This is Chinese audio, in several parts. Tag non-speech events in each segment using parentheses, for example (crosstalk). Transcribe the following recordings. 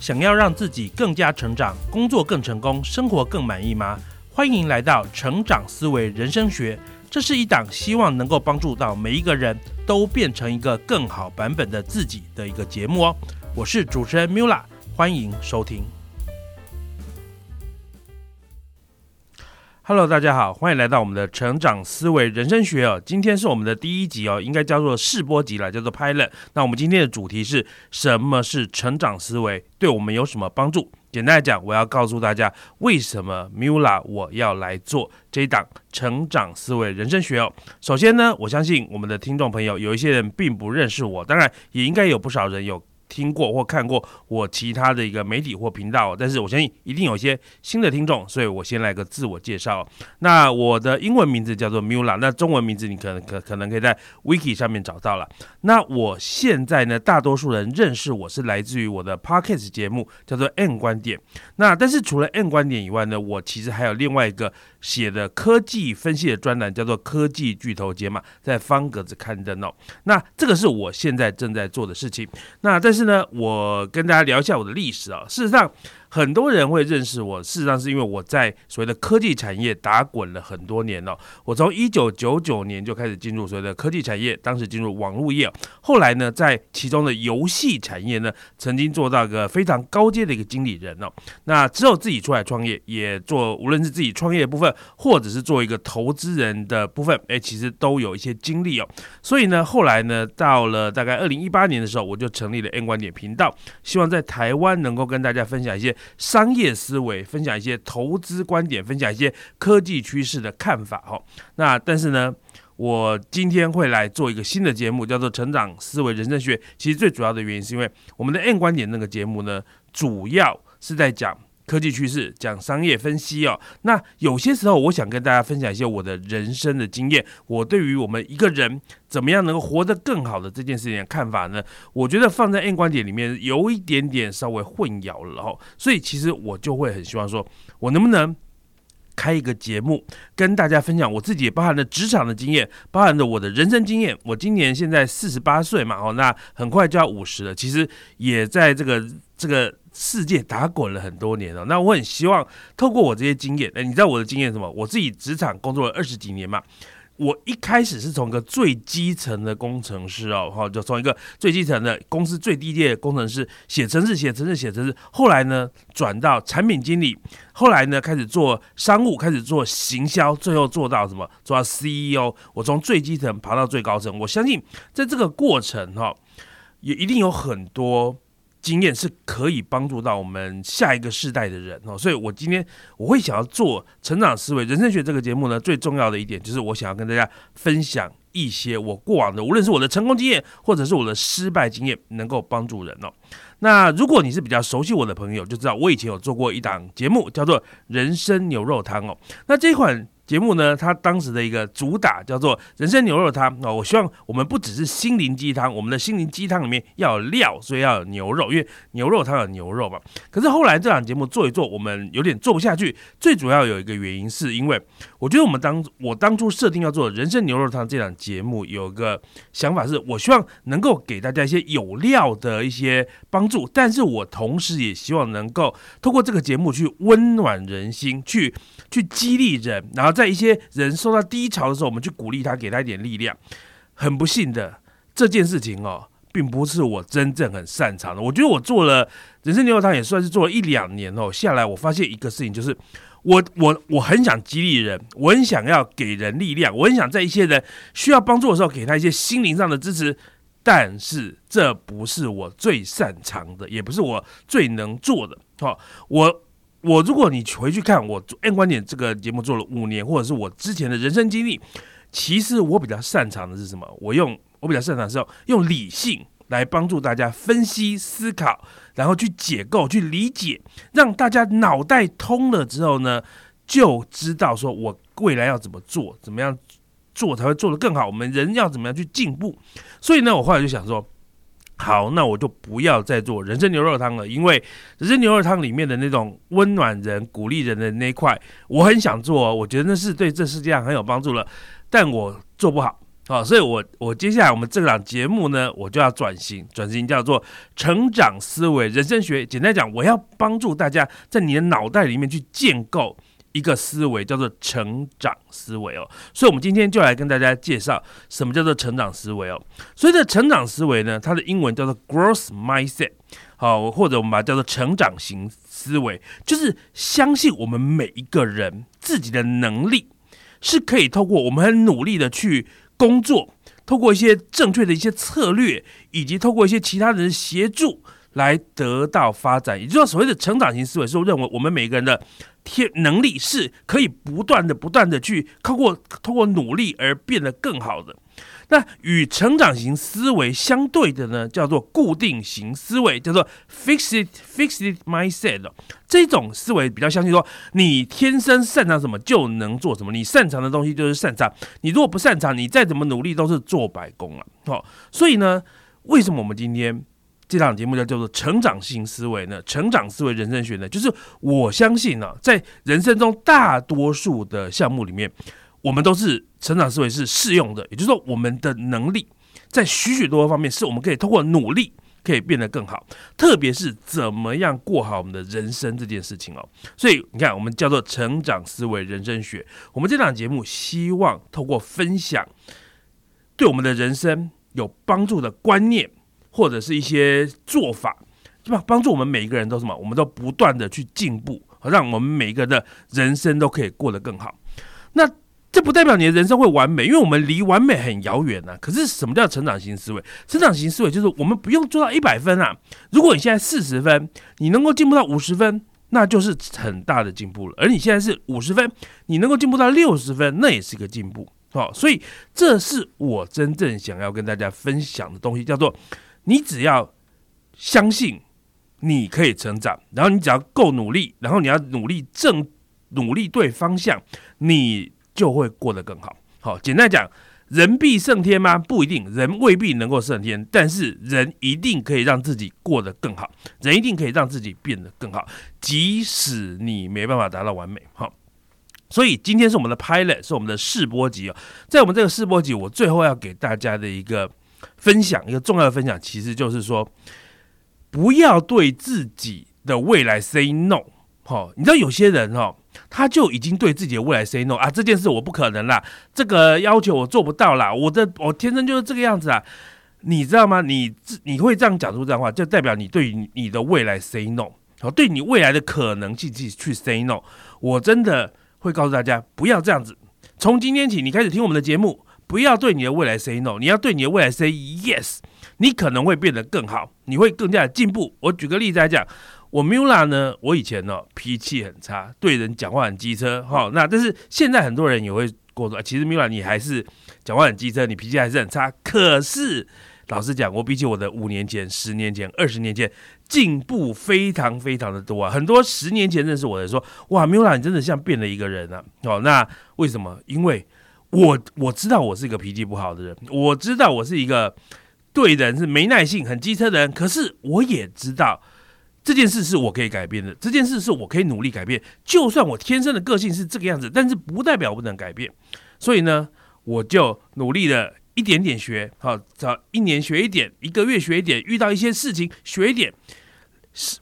想要让自己更加成长，工作更成功，生活更满意吗？欢迎来到成长思维人生学，这是一档希望能够帮助到每一个人都变成一个更好版本的自己的一个节目哦。我是主持人 Mula，欢迎收听。Hello，大家好，欢迎来到我们的成长思维人生学哦。今天是我们的第一集哦，应该叫做试播集了，叫做 Pilot。那我们今天的主题是什么是成长思维，对我们有什么帮助？简单来讲，我要告诉大家为什么 Mula 我要来做这一档成长思维人生学哦。首先呢，我相信我们的听众朋友有一些人并不认识我，当然也应该有不少人有。听过或看过我其他的一个媒体或频道，但是我相信一定有一些新的听众，所以我先来个自我介绍。那我的英文名字叫做 Mula，那中文名字你可能可可能可以在 Wiki 上面找到了。那我现在呢，大多数人认识我是来自于我的 Podcast 节目，叫做 N 观点。那但是除了 N 观点以外呢，我其实还有另外一个写的科技分析的专栏，叫做科技巨头解码，在方格子看热闹。那这个是我现在正在做的事情。那但。是呢，我跟大家聊一下我的历史啊。事实上。很多人会认识我，事实上是因为我在所谓的科技产业打滚了很多年了。我从一九九九年就开始进入所谓的科技产业，当时进入网络业，后来呢，在其中的游戏产业呢，曾经做到一个非常高阶的一个经理人哦。那之后自己出来创业，也做无论是自己创业的部分，或者是做一个投资人的部分，哎，其实都有一些经历哦。所以呢，后来呢，到了大概二零一八年的时候，我就成立了 N 观点频道，希望在台湾能够跟大家分享一些。商业思维，分享一些投资观点，分享一些科技趋势的看法。哈，那但是呢，我今天会来做一个新的节目，叫做《成长思维人生学》。其实最主要的原因是因为我们的 N 观点那个节目呢，主要是在讲。科技趋势讲商业分析哦，那有些时候我想跟大家分享一些我的人生的经验，我对于我们一个人怎么样能够活得更好的这件事情的看法呢？我觉得放在 N 观点里面有一点点稍微混淆了哦，所以其实我就会很希望说，我能不能开一个节目跟大家分享我自己包含的职场的经验，包含的我的人生经验。我今年现在四十八岁嘛，哦，那很快就要五十了，其实也在这个这个。世界打滚了很多年了，那我很希望透过我这些经验，哎，你知道我的经验什么？我自己职场工作了二十几年嘛，我一开始是从一个最基层的工程师哦，哈，就从一个最基层的公司最低阶的工程师写程式、写程式、写程式，后来呢转到产品经理，后来呢开始做商务，开始做行销，最后做到什么？做到 CEO。我从最基层爬到最高层，我相信在这个过程哈，也一定有很多。经验是可以帮助到我们下一个世代的人哦，所以我今天我会想要做成长思维人生学这个节目呢，最重要的一点就是我想要跟大家分享一些我过往的，无论是我的成功经验或者是我的失败经验，能够帮助人哦。那如果你是比较熟悉我的朋友，就知道我以前有做过一档节目，叫做《人生牛肉汤》哦。那这款。节目呢，它当时的一个主打叫做“人生牛肉汤”啊，我希望我们不只是心灵鸡汤，我们的心灵鸡汤里面要有料，所以要有牛肉，因为牛肉汤有牛肉嘛。可是后来这档节目做一做，我们有点做不下去。最主要有一个原因，是因为我觉得我们当我当初设定要做“人生牛肉汤”这档节目，有个想法是，我希望能够给大家一些有料的一些帮助，但是我同时也希望能够透过这个节目去温暖人心，去去激励人，然后。在一些人受到低潮的时候，我们去鼓励他，给他一点力量。很不幸的，这件事情哦，并不是我真正很擅长的。我觉得我做了人生牛肉汤，也算是做了一两年哦。下来我发现一个事情，就是我我我很想激励人，我很想要给人力量，我很想在一些人需要帮助的时候，给他一些心灵上的支持。但是这不是我最擅长的，也不是我最能做的。好，我。我如果你回去看我《N 观点》这个节目做了五年，或者是我之前的人生经历，其实我比较擅长的是什么？我用我比较擅长的是用理性来帮助大家分析思考，然后去解构、去理解，让大家脑袋通了之后呢，就知道说我未来要怎么做，怎么样做才会做得更好。我们人要怎么样去进步？所以呢，我后来就想说。好，那我就不要再做人参牛肉汤了，因为人参牛肉汤里面的那种温暖人、鼓励人的那一块，我很想做，我觉得那是对这世界上很有帮助了，但我做不好。好，所以我我接下来我们这档节目呢，我就要转型，转型叫做成长思维人生学。简单讲，我要帮助大家在你的脑袋里面去建构一个思维，叫做成长思维哦。所以，我们今天就来跟大家介绍什么叫做成长思维哦。所以，这成长思维呢，它的英文叫做 growth mindset，好，或者我们把它叫做成长型思维，就是相信我们每一个人自己的能力是可以透过我们很努力的去。工作透过一些正确的一些策略，以及透过一些其他人的协助来得到发展，也就是说，所谓的成长型思维，是认为我们每个人的天能力是可以不断的、不断的去透过通过努力而变得更好的。那与成长型思维相对的呢，叫做固定型思维，叫做 fixed fixed mindset。这种思维比较相信说，你天生擅长什么就能做什么，你擅长的东西就是擅长。你如果不擅长，你再怎么努力都是做白工了。好，所以呢，为什么我们今天这档节目叫叫做成长型思维呢？成长思维人生学呢？就是我相信呢，在人生中大多数的项目里面。我们都是成长思维是适用的，也就是说，我们的能力在许许多多方面是我们可以通过努力可以变得更好，特别是怎么样过好我们的人生这件事情哦。所以你看，我们叫做成长思维人生学。我们这档节目希望透过分享对我们的人生有帮助的观念或者是一些做法，对吧？帮助我们每一个人都什么？我们都不断的去进步，让我们每一个的人生都可以过得更好。那这不代表你的人生会完美，因为我们离完美很遥远呢。可是什么叫成长型思维？成长型思维就是我们不用做到一百分啊。如果你现在四十分，你能够进步到五十分，那就是很大的进步了。而你现在是五十分，你能够进步到六十分，那也是一个进步。好，所以这是我真正想要跟大家分享的东西，叫做你只要相信你可以成长，然后你只要够努力，然后你要努力正努力对方向，你。就会过得更好。好，简单讲，人必胜天吗？不一定，人未必能够胜天，但是人一定可以让自己过得更好，人一定可以让自己变得更好，即使你没办法达到完美。好，所以今天是我们的 pilot，是我们的试播集哦。在我们这个试播集，我最后要给大家的一个分享，一个重要的分享，其实就是说，不要对自己的未来 say no。好，你知道有些人哈。他就已经对自己的未来 say no 啊，这件事我不可能啦，这个要求我做不到啦，我的我天生就是这个样子啊，你知道吗？你你会这样讲出这样话，就代表你对于你的未来 say no，好，对你未来的可能性去去 say no。我真的会告诉大家，不要这样子。从今天起，你开始听我们的节目，不要对你的未来 say no，你要对你的未来 say yes，你可能会变得更好，你会更加的进步。我举个例子来讲。我 Mula 呢？我以前呢脾气很差，对人讲话很机车，哈。那但是现在很多人也会过说，其实 Mula 你还是讲话很机车，你脾气还是很差。可是老实讲，我比起我的五年前、十年前、二十年前进步非常非常的多啊。很多十年前认识我的说，哇，Mula 你真的像变了一个人啊。哦，那为什么？因为我我知道我是一个脾气不好的人，我知道我是一个对人是没耐性、很机车的人。可是我也知道。这件事是我可以改变的，这件事是我可以努力改变。就算我天生的个性是这个样子，但是不代表不能改变。所以呢，我就努力的一点点学，好，找一年学一点，一个月学一点，遇到一些事情学一点，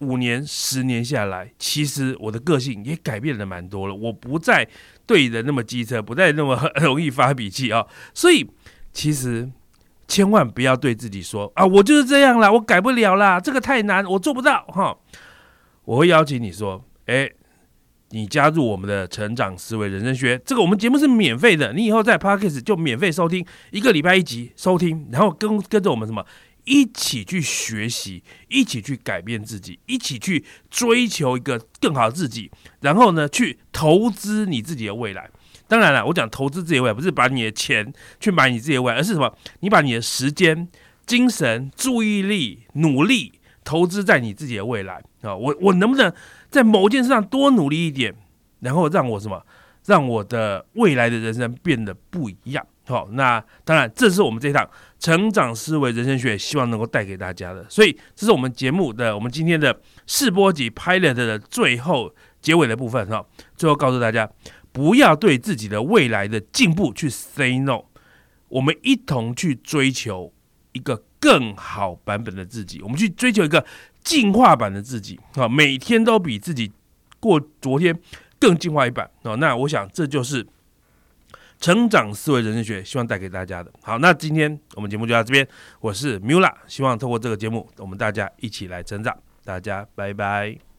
五年、十年下来，其实我的个性也改变的蛮多了。我不再对人那么机车，不再那么 (laughs) 容易发脾气啊。所以其实。千万不要对自己说啊，我就是这样啦，我改不了啦，这个太难，我做不到哈。我会邀请你说，哎，你加入我们的成长思维人生学，这个我们节目是免费的，你以后在 Podcast 就免费收听，一个礼拜一集收听，然后跟跟着我们什么一起去学习，一起去改变自己，一起去追求一个更好的自己，然后呢，去投资你自己的未来。当然了，我讲投资自己未来，不是把你的钱去买你自己的未来，而是什么？你把你的时间、精神、注意力、努力投资在你自己的未来啊！我我能不能在某件事上多努力一点，然后让我什么？让我的未来的人生变得不一样？好，那当然，这是我们这一趟成长思维人生学希望能够带给大家的。所以，这是我们节目的我们今天的试播集 Pilot 的最后结尾的部分哈。最后告诉大家。不要对自己的未来的进步去 say no。我们一同去追求一个更好版本的自己，我们去追求一个进化版的自己啊，每天都比自己过昨天更进化一版啊。那我想这就是成长思维人生学希望带给大家的。好，那今天我们节目就到这边，我是 Mula，希望透过这个节目，我们大家一起来成长，大家拜拜。